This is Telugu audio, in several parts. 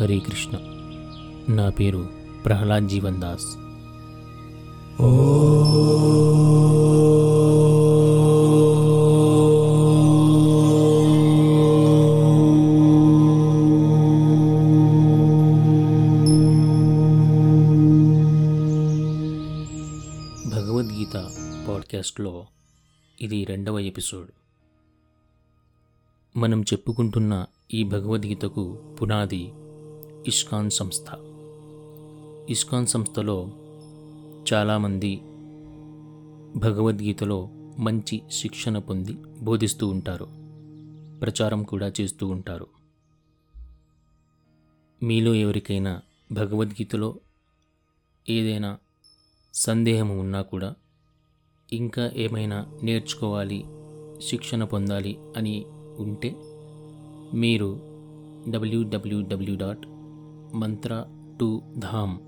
హరే కృష్ణ. నా పేరు ప్రహ్లాద్ జీవన్ దాస్. భగవద్గీత పాడ్కాస్ట్లో ఇది రెండవ ఎపిసోడ్. మనం చెప్పుకుంటున్న ఈ భగవద్గీతకు పునాది ఇస్కాన్ సంస్థ. ఇస్కాన్ సంస్థలో చాలామంది భగవద్గీతలో మంచి శిక్షణ పొంది బోధిస్తూ ఉంటారు. ప్రచారం కూడా చేస్తూ ఉంటారు. మీలో ఎవరికైనా భగవద్గీతలో ఏదైనా సందేహం ఉన్నా కూడా ఇంకా ఏమైనా నేర్చుకోవాలి శిక్షణ పొందాలి అని ఉంటే మీరు డబ్ల్యూడబ్ల్యూడబ్ల్యూ dot Mantra to Dham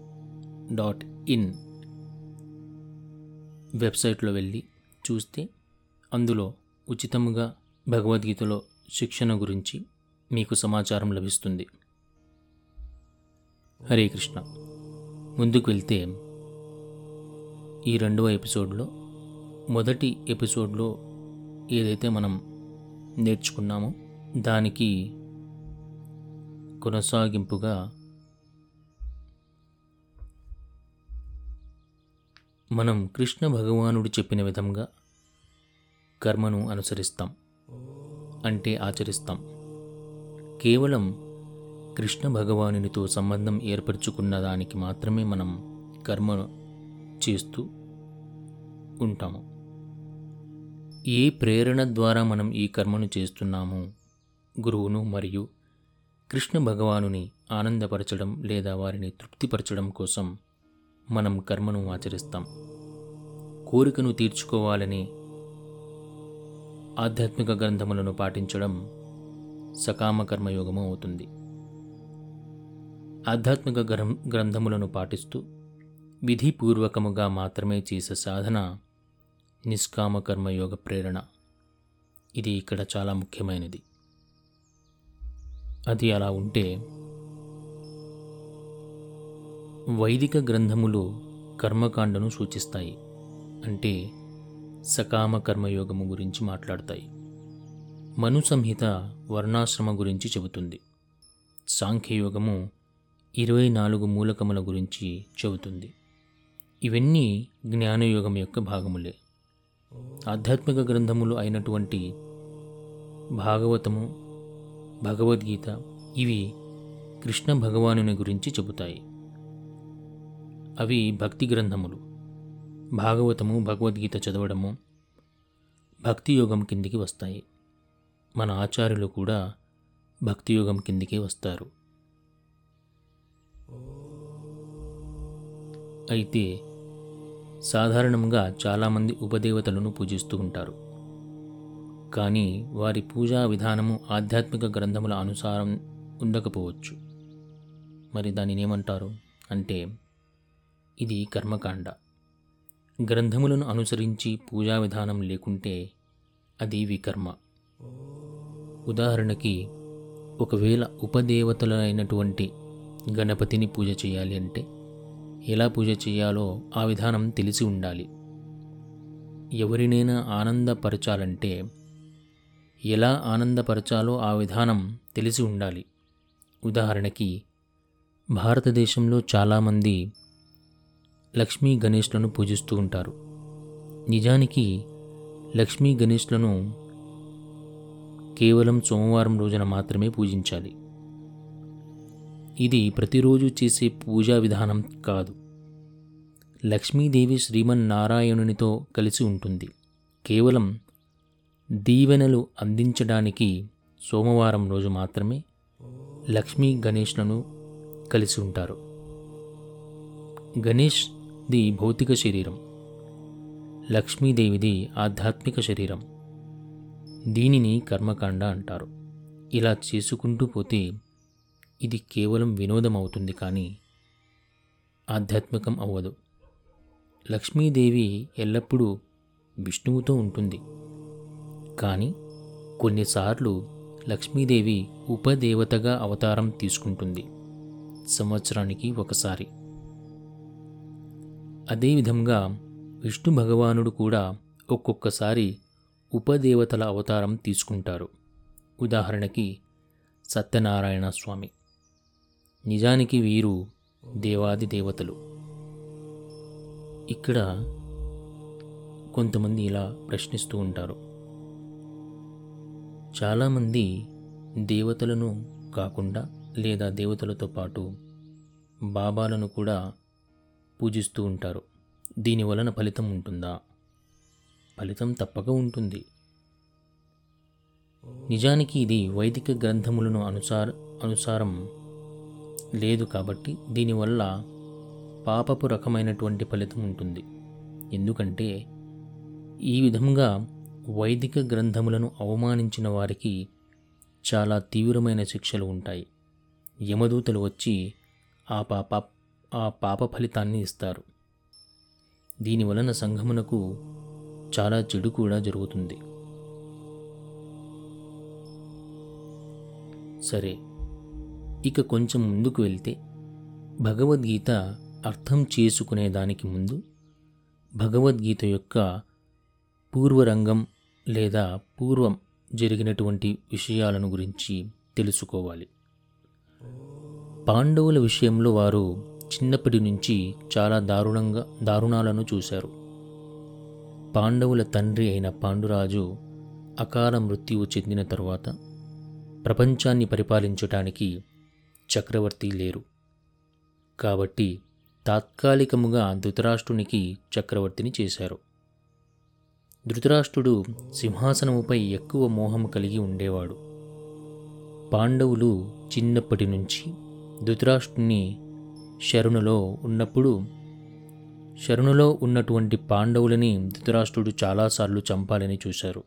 dot in. వెబ్సైట్లో వెళ్ళి చూస్తే అందులో ఉచితంగా భగవద్గీతలో శిక్షణ గురించి మీకు సమాచారం లభిస్తుంది. హరే కృష్ణ. ముందుకు వెళ్తే ఈ రెండవ ఎపిసోడ్లో మొదటి ఎపిసోడ్లో ఏదైతే మనం నేర్చుకున్నామో దానికి కొనసాగింపుగా మనం కృష్ణ భగవానుడు చెప్పిన విధంగా కర్మను అనుసరిస్తాం అంటే ఆచరిస్తాం. కేవలం కృష్ణ భగవానునితో సంబంధం ఏర్పరచుకున్న దానికి మాత్రమే మనం కర్మ చేస్తూ ఉంటాము. ఏ ప్రేరణ ద్వారా మనం ఈ కర్మను చేస్తున్నామో గురువును మరియు కృష్ణ భగవానుని ఆనందపరచడం లేదా వారిని తృప్తిపరచడం కోసం మనం కర్మను ఆచరిస్తాం. కోరికను తీర్చుకోవాలని ఆధ్యాత్మిక గ్రంథములను పాటించడం సకామ కర్మయోగము అవుతుంది. ఆధ్యాత్మిక గ్రం గ్రంథములను పాటిస్తూ విధిపూర్వకముగా మాత్రమే చేసే సాధన నిష్కామ కర్మయోగ ప్రేరణ. ఇది ఇక్కడ చాలా ముఖ్యమైనది. అది అలా ఉంటే వైదిక గ్రంథములు కర్మకాండను సూచిస్తాయి అంటే సకామ కర్మయోగము గురించి మాట్లాడతాయి. మను సంహిత వర్ణాశ్రమ గురించి చెబుతుంది. సాంఖ్యయోగము ఇరవై నాలుగు మూలకముల గురించి చెబుతుంది. ఇవన్నీ జ్ఞానయోగం యొక్క భాగములే. ఆధ్యాత్మిక గ్రంథములు అయినటువంటి భాగవతము భగవద్గీత ఇవి కృష్ణ భగవానుని గురించి చెబుతాయి. అవి భక్తి గ్రంథములు. భాగవతము భగవద్గీత చదవడము భక్తి యోగం కిందికి వస్తాయి. మన ఆచార్యులు కూడా భక్తి యోగం కిందికి వస్తారు. అయితే సాధారణంగా చాలామంది ఉపదేవతలను పూజిస్తూ ఉంటారు. కానీ వారి పూజా విధానము ఆధ్యాత్మిక గ్రంథముల అనుసారం ఉండకపోవచ్చు. మరి దానిని ఏమంటారు అంటే ఇది కర్మకాండ. గ్రంథములను అనుసరించి పూజా విధానం లేకుంటే అది వికర్మ. ఉదాహరణకి ఒకవేళ ఉపదేవతలైనటువంటి గణపతిని పూజ చేయాలి అంటే ఎలా పూజ చేయాలో ఆ విధానం తెలిసి ఉండాలి. ఎవరినైనా ఆనందపరచాలంటే ఎలా ఆనందపరచాలో ఆ విధానం తెలిసి ఉండాలి. ఉదాహరణకి భారతదేశంలో చాలామంది లక్ష్మీ గణేష్లను పూజిస్తూ ఉంటారు. నిజానికి లక్ష్మీ గణేష్లను కేవలం సోమవారం రోజున మాత్రమే పూజించాలి. ఇది ప్రతిరోజు చేసే పూజా విధానం కాదు. లక్ష్మీదేవి శ్రీమన్నారాయణునితో కలిసి ఉంటుంది. కేవలం దీవెనలు అందించడానికి సోమవారం రోజు మాత్రమే లక్ష్మీ గణేష్లను కలిసి ఉంటారు. గణేష్ ది భౌతిక శరీరం. లక్ష్మీదేవిది ఆధ్యాత్మిక శరీరం. దీనిని కర్మకాండ అంటారు. ఇలా చేసుకుంటూ పోతే ఇది కేవలం వినోదం అవుతుంది కానీ ఆధ్యాత్మికం అవ్వదు. లక్ష్మీదేవి ఎల్లప్పుడూ విష్ణువుతో ఉంటుంది. కానీ కొన్నిసార్లు లక్ష్మీదేవి ఉపదేవతగా అవతారం తీసుకుంటుంది. సంవత్సరానికి ఒకసారి. అదేవిధంగా విష్ణు భగవానుడు కూడా ఒక్కొక్కసారి ఉపదేవతల అవతారం తీసుకుంటారు. ఉదాహరణకి సత్యనారాయణ స్వామి. నిజానికి వీరు దేవాది దేవతలు. ఇక్కడ కొంతమంది ఇలా ప్రశ్నిస్తూ ఉంటారు. చాలామంది దేవతలను కాకుండా లేదా దేవతలతో పాటు బాబాలను కూడా పూజిస్తూ ఉంటారు. దీని వలన ఫలితం ఉంటుందా? ఫలితం తప్పక ఉంటుంది. నిజానికి ఇది వైదిక గ్రంథములను అనుసార అనుసారం లేదు కాబట్టి దీనివల్ల పాపపు రకమైనటువంటి ఫలితం ఉంటుంది. ఎందుకంటే ఈ విధంగా వైదిక గ్రంథములను అవమానించిన వారికి చాలా తీవ్రమైన శిక్షలు ఉంటాయి. యమదూతలు వచ్చి ఆ పాప ఆ పాప ఫలితాన్ని ఇస్తారు. దీని వలన సంఘమునకు చాలా చెడు కూడా జరుగుతుంది. సరే ఇక కొంచెం ముందుకు వెళ్తే భగవద్గీత అర్థం చేసుకునే దానికి ముందు భగవద్గీత యొక్క పూర్వరంగం లేదా పూర్వం జరిగినటువంటి విషయాలను గురించి తెలుసుకోవాలి. పాండవుల విషయంలో వారు చిన్నప్పటి నుంచి చాలా దారుణంగా దారుణాలను చూశారు. పాండవుల తండ్రి అయిన పాండురాజు అకాల మృత్యువు చెందిన తరువాత ప్రపంచాన్ని పరిపాలించటానికి చక్రవర్తి లేరు. కాబట్టి తాత్కాలికముగా ధృతరాష్ట్రునికి చక్రవర్తిని చేశారు. ధృతరాష్ట్రుడు సింహాసనముపై ఎక్కువ మోహం కలిగి ఉండేవాడు. పాండవులు చిన్నప్పటి నుంచి ధృతరాష్ట్రుని శరణులో ఉన్నప్పుడు శరణులో ఉన్నటువంటి పాండవులని ధృతరాష్ట్రుడు చాలాసార్లు చంపాలని చూశారు.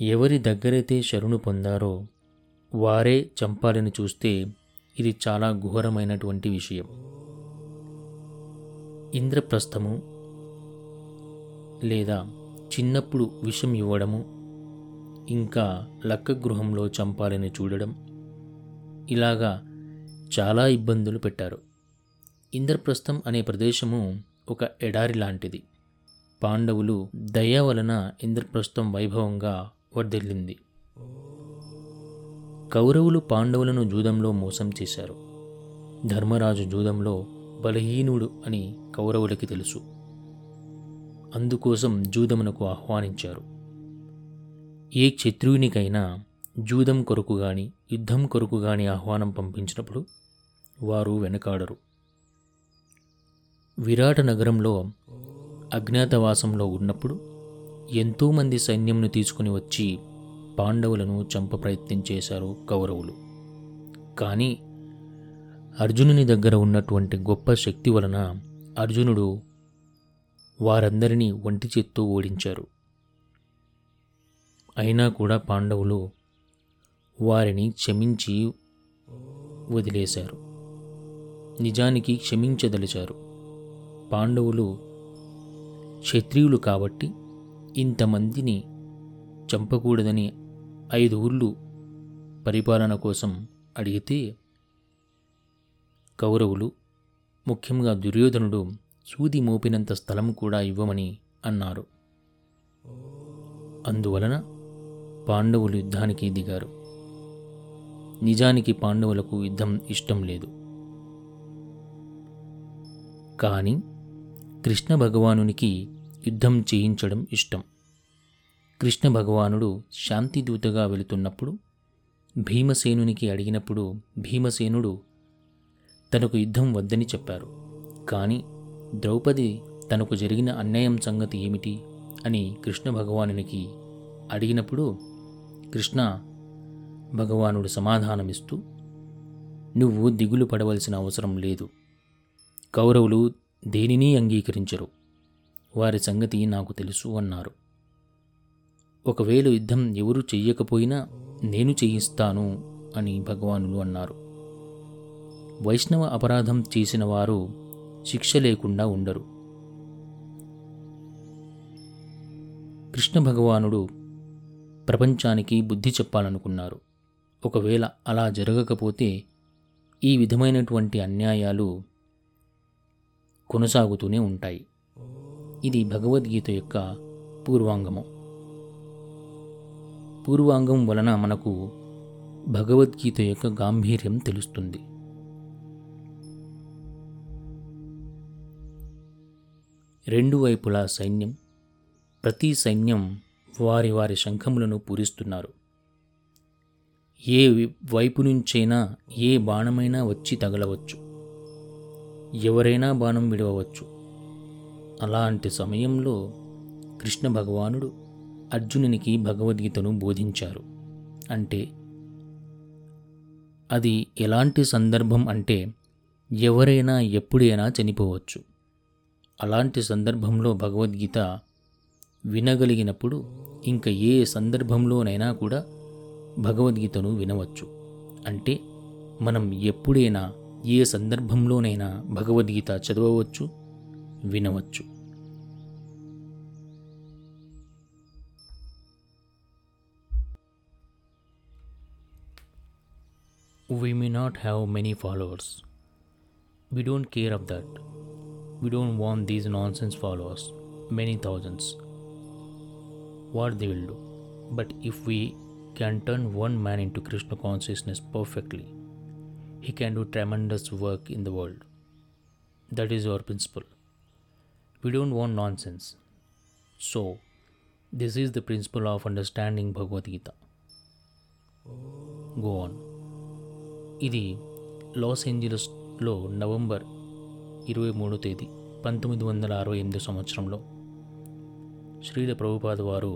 ఎవరి దగ్గరైతే శరణు పొందారో వారే చంపాలని చూస్తే ఇది చాలా ఘోరమైనటువంటి విషయం. ఇంద్రప్రస్థము లేదా చిన్నప్పుడు విషం ఇవ్వడము ఇంకా లక్క గృహంలో చంపాలని చూడడం ఇలాగా చాలా ఇబ్బందులు పెట్టారు. ఇంద్రప్రస్థం అనే ప్రదేశము ఒక ఎడారి లాంటిది. పాండవులు దయ వలన ఇంద్రప్రస్థం వైభవంగా వర్ధిల్లింది. కౌరవులు పాండవులను జూదంలో మోసం చేశారు. ధర్మరాజు జూదంలో బలహీనుడు అని కౌరవులకి తెలుసు. అందుకోసం జూదమునకు ఆహ్వానించారు. ఏ క్షత్రువునికైనా జూదం కొరకు గాని యుద్ధం కొరకు గాని ఆహ్వానం పంపించినప్పుడు వారు వెనకాడరు. విరాట నగరంలో అజ్ఞాతవాసంలో ఉన్నప్పుడు ఎంతోమంది సైన్యంను తీసుకుని వచ్చి పాండవులను చంప ప్రయత్నం చేశారు కౌరవులు. కానీ అర్జునుని దగ్గర ఉన్నటువంటి గొప్ప శక్తి వలన అర్జునుడు వారందరినీ ఒంటి చేత్తో ఓడించారు. అయినా కూడా పాండవులు వారిని క్షమించి వదిలేశారు. నిజానికి క్షమించదలిచారు. పాండవులు క్షత్రియులు కాబట్టి ఇంతమందిని చంపకూడదని ఐదు ఊళ్ళు పరిపాలన కోసం అడిగితే కౌరవులు ముఖ్యంగా దుర్యోధనుడు సూది మోపినంత స్థలం కూడా ఇవ్వమని అన్నారు. అందువలన పాండవులు యుద్ధానికి దిగారు. నిజానికి పాండవులకు యుద్ధం ఇష్టం లేదు. కానీ కృష్ణ భగవానునికి యుద్ధం చేయించడం ఇష్టం. కృష్ణ భగవానుడు శాంతిదూతగా వెళుతున్నప్పుడు భీమసేనునికి అడిగినప్పుడు భీమసేనుడు తనకు యుద్ధం వద్దని చెప్పారు. కానీ ద్రౌపది తనకు జరిగిన అన్యాయం సంగతి ఏమిటి అని కృష్ణ భగవానునికి అడిగినప్పుడు కృష్ణ భగవానుడు సమాధానమిస్తూ నువ్వు దిగులు పడవలసిన అవసరం లేదు. కౌరవులు దేనినీ అంగీకరించరు. వారి సంగతి నాకు తెలుసు అన్నారు. ఒకవేళ యుద్ధం ఎవరు చెయ్యకపోయినా నేను చేయిస్తాను అని భగవానులు అన్నారు. వైష్ణవ అపరాధం చేసిన వారు శిక్ష లేకుండా ఉండరు. కృష్ణ భగవానుడు ప్రపంచానికి బుద్ధి చెప్పాలనుకున్నారు. ఒకవేళ అలా జరగకపోతే ఈ విధమైనటువంటి అన్యాయాలు కొనసాగుతూనే ఉంటాయి. ఇది భగవద్గీత యొక్క పూర్వాంగము. పూర్వాంగం వలన మనకు భగవద్గీత యొక్క గాంభీర్యం తెలుస్తుంది. రెండు వైపులా సైన్యం ప్రతి సైన్యం వారి వారి శంఖములను పూరిస్తున్నారు. ఏ వైపు నుంచైనా ఏ బాణమైనా వచ్చి తగలవచ్చు. ఎవరైనా బాణం విడవవచ్చు. అలాంటి సమయంలో కృష్ణ భగవానుడు అర్జునునికి భగవద్గీతను బోధించారు. అంటే అది ఎలాంటి సందర్భం అంటే ఎవరైనా ఎప్పుడైనా చనిపోవచ్చు. అలాంటి సందర్భంలో భగవద్గీత వినగలిగినప్పుడు ఇంకా ఏ సందర్భంలోనైనా కూడా భగవద్గీతను వినవచ్చు. అంటే మనం ఎప్పుడైనా ఏ సందర్భంలోనైనా భగవద్గీత చదవవచ్చు వినవచ్చు We may not have many followers. We don't care of that. We don't want these nonsense followers, many thousands. What they will do. But if we can turn one man into Krishna consciousness perfectly, he can do tremendous work in the world. That is our principle. We don't want nonsense. So, this is the principle of understanding Bhagavad Gita. Go on. ఇది లాస్ ఏంజలస్లో నవంబర్ ఇరవై మూడో తేదీ పంతొమ్మిది వందల అరవై ఎనిమిది సంవత్సరంలో శ్రీల ప్రభుపాద వారు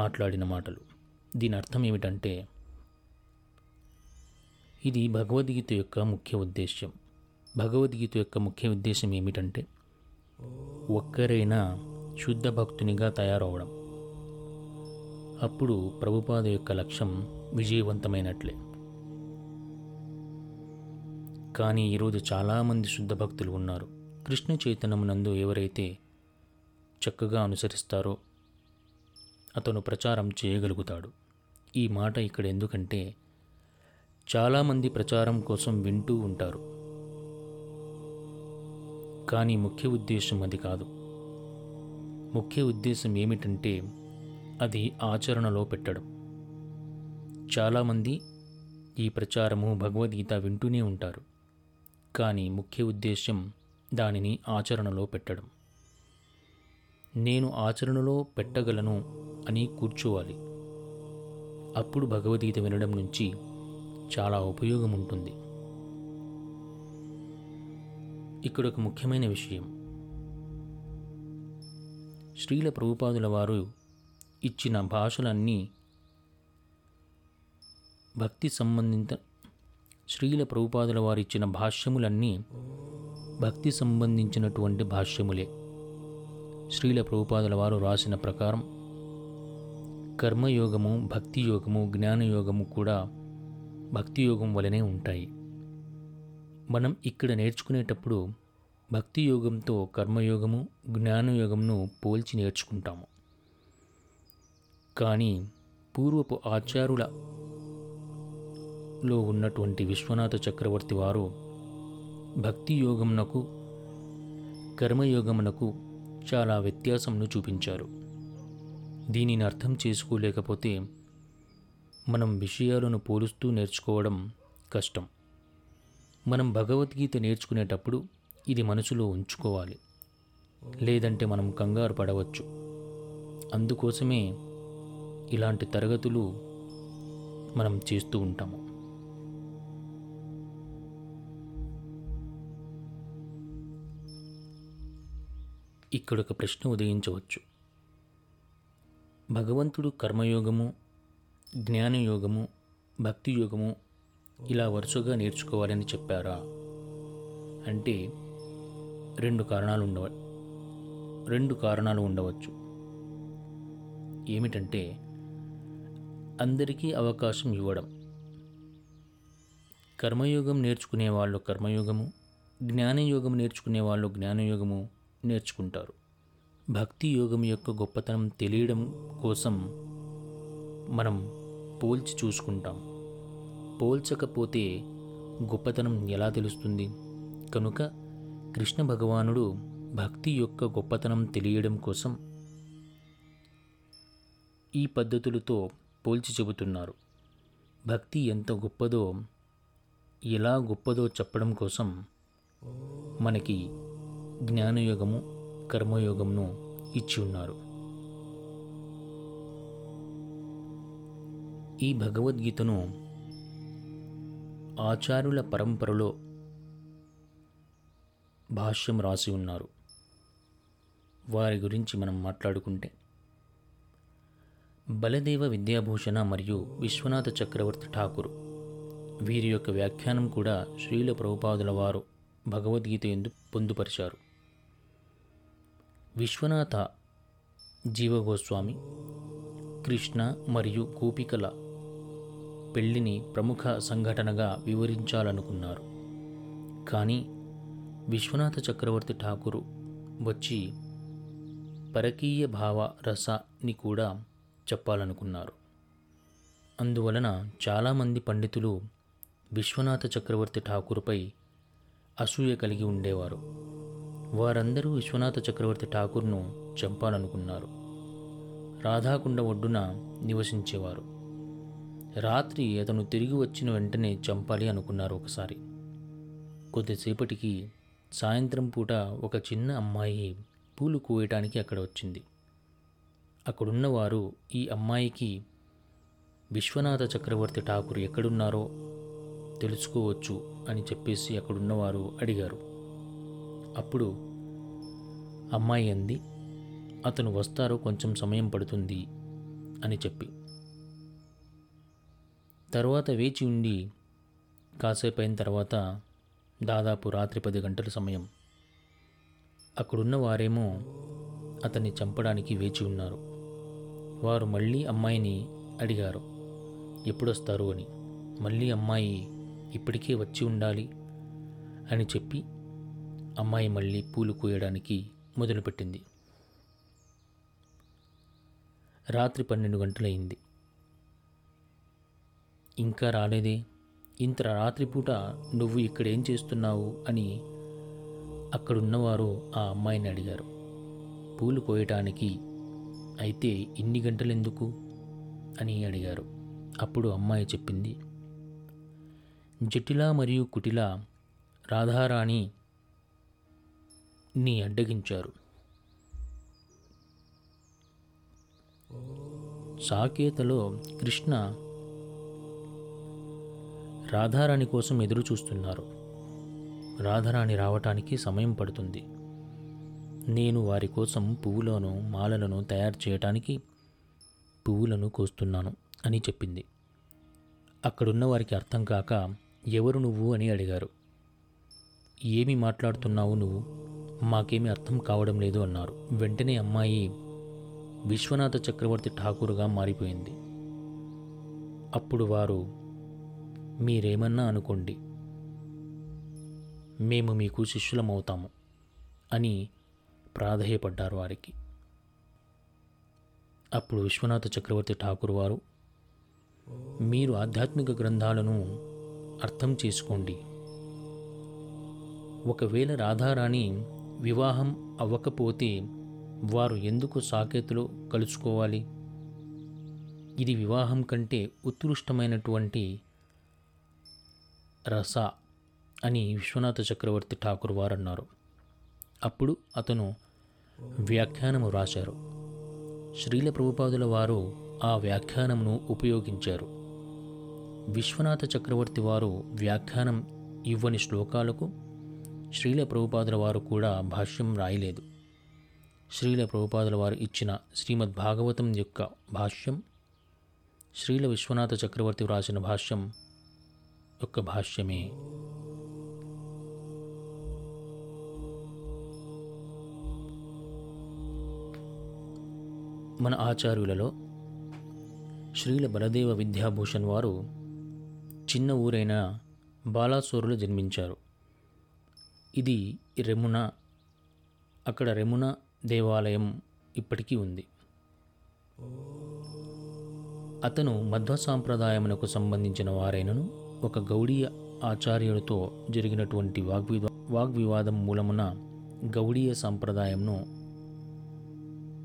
మాట్లాడిన మాటలు దీని అర్థం ఏమిటంటే ఇది భగవద్గీత యొక్క ముఖ్య ఉద్దేశ్యం. భగవద్గీత యొక్క ముఖ్య ఉద్దేశం ఏమిటంటే ఒక్కరైనా శుద్ధ భక్తునిగా తయారవడం. అప్పుడు ప్రభుపాద యొక్క లక్ష్యం విజయవంతమైనట్లే. కానీ ఈరోజు చాలామంది శుద్ధ భక్తులు ఉన్నారు. కృష్ణ చైతన్యమునందు ఎవరైతే చక్కగా అనుసరిస్తారో అతను ప్రచారం చేయగలుగుతాడు. ఈ మాట ఇక్కడ ఎందుకంటే చాలామంది ప్రచారం కోసం వింటూ ఉంటారు. కానీ ముఖ్య ఉద్దేశం అది కాదు. ముఖ్య ఉద్దేశం ఏమిటంటే అది ఆచరణలో పెట్టడం. చాలామంది ఈ ప్రచారము భగవద్గీత వింటూనే ఉంటారు. కానీ ముఖ్య ఉద్దేశం దానిని ఆచరణలో పెట్టడం. నేను ఆచరణలో పెట్టగలను అని కూర్చోవాలి. అప్పుడు భగవద్గీత వినడం నుంచి చాలా ఉపయోగం ఉంటుంది ఇక్కడ ఒక ముఖ్యమైన విషయం. శ్రీల ప్రభుపాదుల వారు ఇచ్చిన భాషలన్నీ భక్తి సంబంధిత శ్రీల ప్రభుపాదుల వారు ఇచ్చిన భాష్యములన్నీ భక్తి సంబంధించినటువంటి భాష్యములే. శ్రీల ప్రభుపాదుల వారు రాసిన ప్రకారం కర్మయోగము భక్తి యోగము జ్ఞానయోగము కూడా భక్తి యోగం వలనే ఉంటాయి. మనం ఇక్కడ నేర్చుకునేటప్పుడు భక్తి యోగంతో కర్మయోగము జ్ఞానయోగంను పోల్చి నేర్చుకుంటాము. కానీ పూర్వపు ఆచారుల లో ఉన్నటువంటి విశ్వనాథ చక్రవర్తి వారు భక్తి యోగమునకు కర్మయోగమునకు చాలా వ్యత్యాసంను చూపించారు. దీనిని అర్థం చేసుకోలేకపోతే మనం విషయాలను పోలుస్తూ నేర్చుకోవడం కష్టం. మనం భగవద్గీత నేర్చుకునేటప్పుడు ఇది మనసులో ఉంచుకోవాలి. లేదంటే మనం కంగారు పడవచ్చు. అందుకోసమే ఇలాంటి తరగతులు మనం చేస్తూ ఉంటాము. ఇక్కడ ఒక ప్రశ్న ఉదయించవచ్చు. భగవంతుడు కర్మయోగము జ్ఞానయోగము భక్తి యోగము ఇలా వరుసగా నేర్చుకోవాలని చెప్పారా? అంటే రెండు కారణాలు ఉండవ రెండు కారణాలు ఉండవచ్చు. ఏమిటంటే అందరికీ అవకాశం ఇవ్వడం. కర్మయోగం నేర్చుకునే వాళ్ళు కర్మయోగము జ్ఞానయోగం నేర్చుకునే వాళ్ళు జ్ఞానయోగము నేర్చుకుంటారు. భక్తి యోగం యొక్క గొప్పతనం తెలియడం కోసం మనం పోల్చి చూసుకుంటాం. పోల్చకపోతే గొప్పతనం ఎలా తెలుస్తుంది? కనుక కృష్ణ భగవానుడు భక్తి యొక్క గొప్పతనం తెలియడం కోసం ఈ పద్ధతులతో పోల్చి చెబుతున్నారు. భక్తి ఎంత గొప్పదో ఎలా గొప్పదో చెప్పడం కోసం మనకి జ్ఞానయోగము కర్మయోగమును ఇచ్చి ఉన్నారు. ఈ భగవద్గీతను ఆచారుల పరంపరలో భాష్యం రాసి ఉన్నారు. వారి గురించి మనం మాట్లాడుకుంటే బలదేవ విద్యాభూషణ మరియు విశ్వనాథ చక్రవర్తి ఠాకూర్ వీరి యొక్క వ్యాఖ్యానం కూడా శ్రీల ప్రభుపాదుల వారు భగవద్గీత ఎందు పొందుపరిచారు. విశ్వనాథ జీవగోస్వామి కృష్ణ మరియు కూపికల పెళ్ళిని ప్రముఖ సంఘటనగా వివరించాలనుకున్నారు. కానీ విశ్వనాథ చక్రవర్తి ఠాకూరు వచ్చి పరకీయ భావ రసాన్ని కూడా చెప్పాలనుకున్నారు. అందువలన చాలామంది పండితులు విశ్వనాథ చక్రవర్తి ఠాకూర్పై అసూయ కలిగి ఉండేవారు. వారందరూ విశ్వనాథ చక్రవర్తి ఠాకూర్ను చంపాలనుకున్నారు. రాధాకుండ ఒడ్డున నివసించేవారు. రాత్రి అతను తిరిగి వచ్చిన వెంటనే చంపాలి అనుకున్నారు ఒకసారి. కొద్దిసేపటికి సాయంత్రం పూట ఒక చిన్న అమ్మాయి పూలు కోయటానికి అక్కడ వచ్చింది. అక్కడున్నవారు ఈ అమ్మాయికి విశ్వనాథ చక్రవర్తి ఠాకూర్ ఎక్కడున్నారో తెలుసుకోవచ్చు అని చెప్పేసి అక్కడున్నవారు అడిగారు. అప్పుడు అమ్మాయి అంది అతను వస్తారో కొంచెం సమయం పడుతుంది అని చెప్పి. తర్వాత వేచి ఉండి కాసేపు అయిన తర్వాత దాదాపు రాత్రి పది గంటల సమయం అక్కడున్న వారేమో అతన్ని చంపడానికి వేచి ఉన్నారు. వారు మళ్ళీ అమ్మాయిని అడిగారు. ఎప్పుడొస్తారు అని. మళ్ళీ అమ్మాయి ఇప్పటికే వచ్చి ఉండాలి అని చెప్పి అమ్మాయి మళ్ళీ పూలు కోయడానికి మొదలుపెట్టింది. రాత్రి పన్నెండు గంటలయింది. ఇంకా రాలేదే. ఇంత రాత్రిపూట నువ్వు ఇక్కడ ఏం చేస్తున్నావు అని అక్కడున్నవారు ఆ అమ్మాయిని అడిగారు. పూలు కోయటానికి అయితే ఇన్ని గంటలెందుకు? అని అడిగారు. అప్పుడు అమ్మాయి చెప్పింది. జటిల మరియు కుటిల రాధారాణి ని అడ్డగించారు. సాకేతలో కృష్ణ రాధారాణి కోసం ఎదురు చూస్తున్నారు రాధారాణి రావటానికి సమయం పడుతుంది. నేను వారి కోసం పువ్వులను మాలలను తయారు చేయటానికి పువ్వులను కోస్తున్నాను అని చెప్పింది. అక్కడున్న వారికి అర్థం కాక ఎవరు నువ్వు అని అడిగారు. ఏమి మాట్లాడుతున్నావు నువ్వు? మాకేమీ అర్థం కావడం లేదు అన్నారు. వెంటనే అమ్మాయి విశ్వనాథ చక్రవర్తి ఠాకూరుగా మారిపోయింది. అప్పుడు వారు మీరేమన్నా అనుకోండి. మేము మీకు శిష్యులమవుతాము అని ప్రాధేయపడ్డారు వారికి. అప్పుడు విశ్వనాథ చక్రవర్తి ఠాకూర్ వారు మీరు ఆధ్యాత్మిక గ్రంథాలను అర్థం చేసుకోండి. ఒకవేళ రాధారాణి వివాహం అవ్వకపోతే వారు ఎందుకు సాకేతులో కలుసుకోవాలి? ఇది వివాహం కంటే ఉత్కృష్టమైనటువంటి రస అని విశ్వనాథ చక్రవర్తి ఠాకూర్ వారు అన్నారు అప్పుడు అతను వ్యాఖ్యానము రాశారు. శ్రీల ప్రభుపాదుల వారు ఆ వ్యాఖ్యానమును ఉపయోగించారు. విశ్వనాథ చక్రవర్తి వారు వ్యాఖ్యానం ఇవ్వని శ్లోకాలకు శ్రీల ప్రభుపాదుల వారు కూడా భాష్యం రాయలేదు. శ్రీల ప్రభుపాదుల వారు ఇచ్చిన శ్రీమద్ భాగవతం యొక్క భాష్యం శ్రీల విశ్వనాథ చక్రవర్తి వ్రాసిన భాష్యం యొక్క భాష్యమే. మన ఆచార్యులలో శ్రీల బలదేవ విద్యాభూషణ్ వారు చిన్న ఊరైన బాలాసోరులో జన్మించారు. ఇది రెమున అక్కడ రెమున దేవాలయం ఇప్పటికీ ఉంది. అతను మధ్వ సాంప్రదాయమునకు సంబంధించిన వారైనను ఒక గౌడీయ ఆచార్యుడితో జరిగినటువంటి వాగ్వివా వాగ్వివాదం మూలమున గౌడీయ సంప్రదాయంను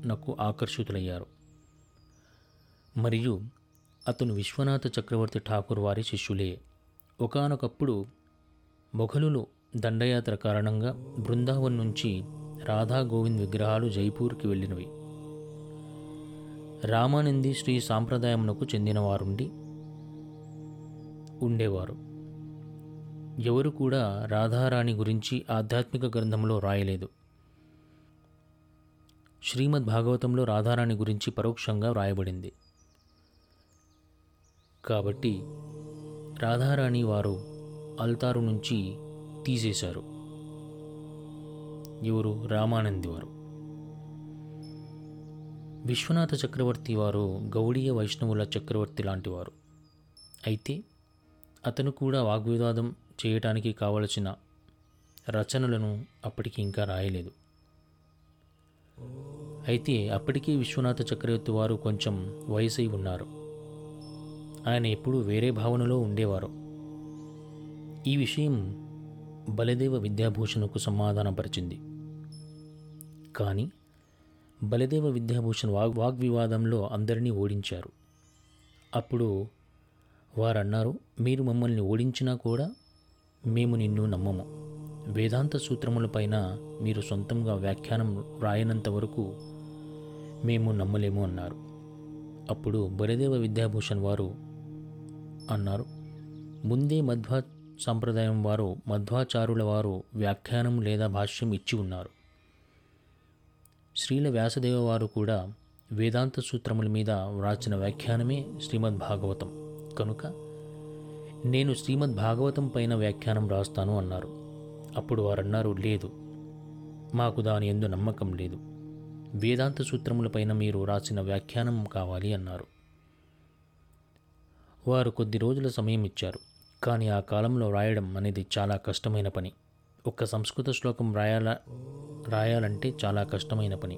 నాకు ఆకర్షితులయ్యారు. మరియు అతను విశ్వనాథ చక్రవర్తి ఠాకూర్ వారి శిష్యులే. ఒకానొకప్పుడు మొఘలులు దండయాత్ర కారణంగా బృందావన్ నుంచి రాధా గోవింద్ విగ్రహాలు జైపూర్కి వెళ్ళినవి. రామానంది శ్రీ సాంప్రదాయమునకు చెందినవారుండి ఉండేవారు. ఎవరు కూడా రాధారాణి గురించి ఆధ్యాత్మిక గ్రంథంలో రాయలేదు. శ్రీమద్ భాగవతంలో రాధారాణి గురించి పరోక్షంగా వ్రాయబడింది. కాబట్టి రాధారాణి వారు అల్తారు నుంచి తీసేశారు. ఎవరు? రామానంది వారు. విశ్వనాథ చక్రవర్తి వారు గౌడీయ వైష్ణవుల చక్రవర్తి లాంటివారు అయితే అతను కూడా వాగ్వివాదం చేయటానికి కావలసిన రచనలను అప్పటికి ఇంకా రాయలేదు. అయితే అప్పటికీ విశ్వనాథ చక్రవర్తి వారు కొంచెం వయసై ఉన్నారు. ఆయన ఎప్పుడూ వేరే భావనలో ఉండేవారు. ఈ విషయం బలదేవ విద్యాభూషణకు సమాధానపరిచింది. కానీ బలదేవ విద్యాభూషణ్ వాగ్ వాగ్వివాదంలో అందరినీ ఓడించారు. అప్పుడు వారన్నారు మీరు మమ్మల్ని ఓడించినా కూడా మేము నిన్ను నమ్మము. వేదాంత సూత్రములపైన మీరు సొంతంగా వ్యాఖ్యానం రాయనంత వరకు మేము నమ్మలేము అన్నారు. అప్పుడు బలిదేవ విద్యాభూషణ్ వారు అన్నారు ముందే మధ్వా సంప్రదాయం వారు మధ్వాచారుల వారు వ్యాఖ్యానం లేదా భాష్యం ఇచ్చి ఉన్నారు. శ్రీల వ్యాసదేవ వారు కూడా వేదాంత సూత్రముల మీద వ్రాసిన వ్యాఖ్యానమే శ్రీమద్ భాగవతం కనుక నేను శ్రీమద్ భాగవతం పైన వ్యాఖ్యానం రాస్తాను అన్నారు. అప్పుడు వారన్నారు లేదు మాకు దాని ఎందు నమ్మకం లేదు. వేదాంత సూత్రములపైన మీరు రాసిన వ్యాఖ్యానం కావాలి అన్నారు. వారు కొద్ది రోజుల సమయం ఇచ్చారు. కానీ ఆ కాలంలో రాయడం అనేది చాలా కష్టమైన పని. ఒక సంస్కృత శ్లోకం రాయాల రాయాలంటే చాలా కష్టమైన పని.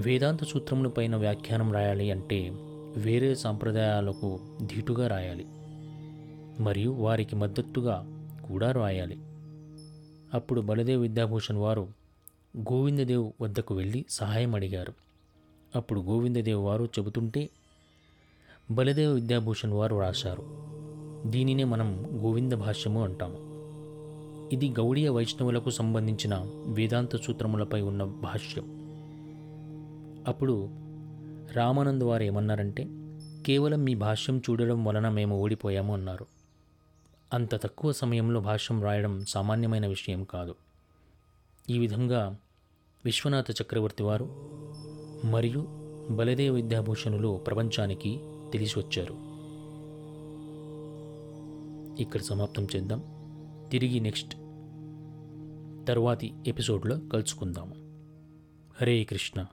వేదాంత సూత్రములపైన వ్యాఖ్యానం రాయాలి అంటే వేరే సాంప్రదాయాలకు ధీటుగా రాయాలి. మరియు వారికి మద్దతుగా కూడా రాయాలి. అప్పుడు బలదేవ్ విద్యాభూషణ్ వారు గోవిందదేవ్ వద్దకు వెళ్ళి సహాయం అడిగారు. అప్పుడు గోవిందదేవ్ వారు చెబుతుంటే బలదేవ విద్యాభూషణ్ వారు రాశారు. దీనినే మనం గోవింద భాష్యము అంటాము. ఇది గౌడీయ వైష్ణవులకు సంబంధించిన వేదాంత సూత్రములపై ఉన్న భాష్యం. అప్పుడు రామానంద్ వారు ఏమన్నారంటే కేవలం మీ భాష్యం చూడడం వలన మేము ఓడిపోయాము అన్నారు. అంత తక్కువ సమయంలో భాష్యం రాయడం సామాన్యమైన విషయం కాదు. ఈ విధంగా విశ్వనాథ చక్రవర్తి వారు మరియు బలదేవ విద్యాభూషణులు ప్రపంచానికి తెలిసి వచ్చారు. ఇక్కడ సమాప్తం చేద్దాం. తిరిగి నెక్స్ట్ తర్వాతి ఎపిసోడ్లో కలుసుకుందాము హరే కృష్ణ.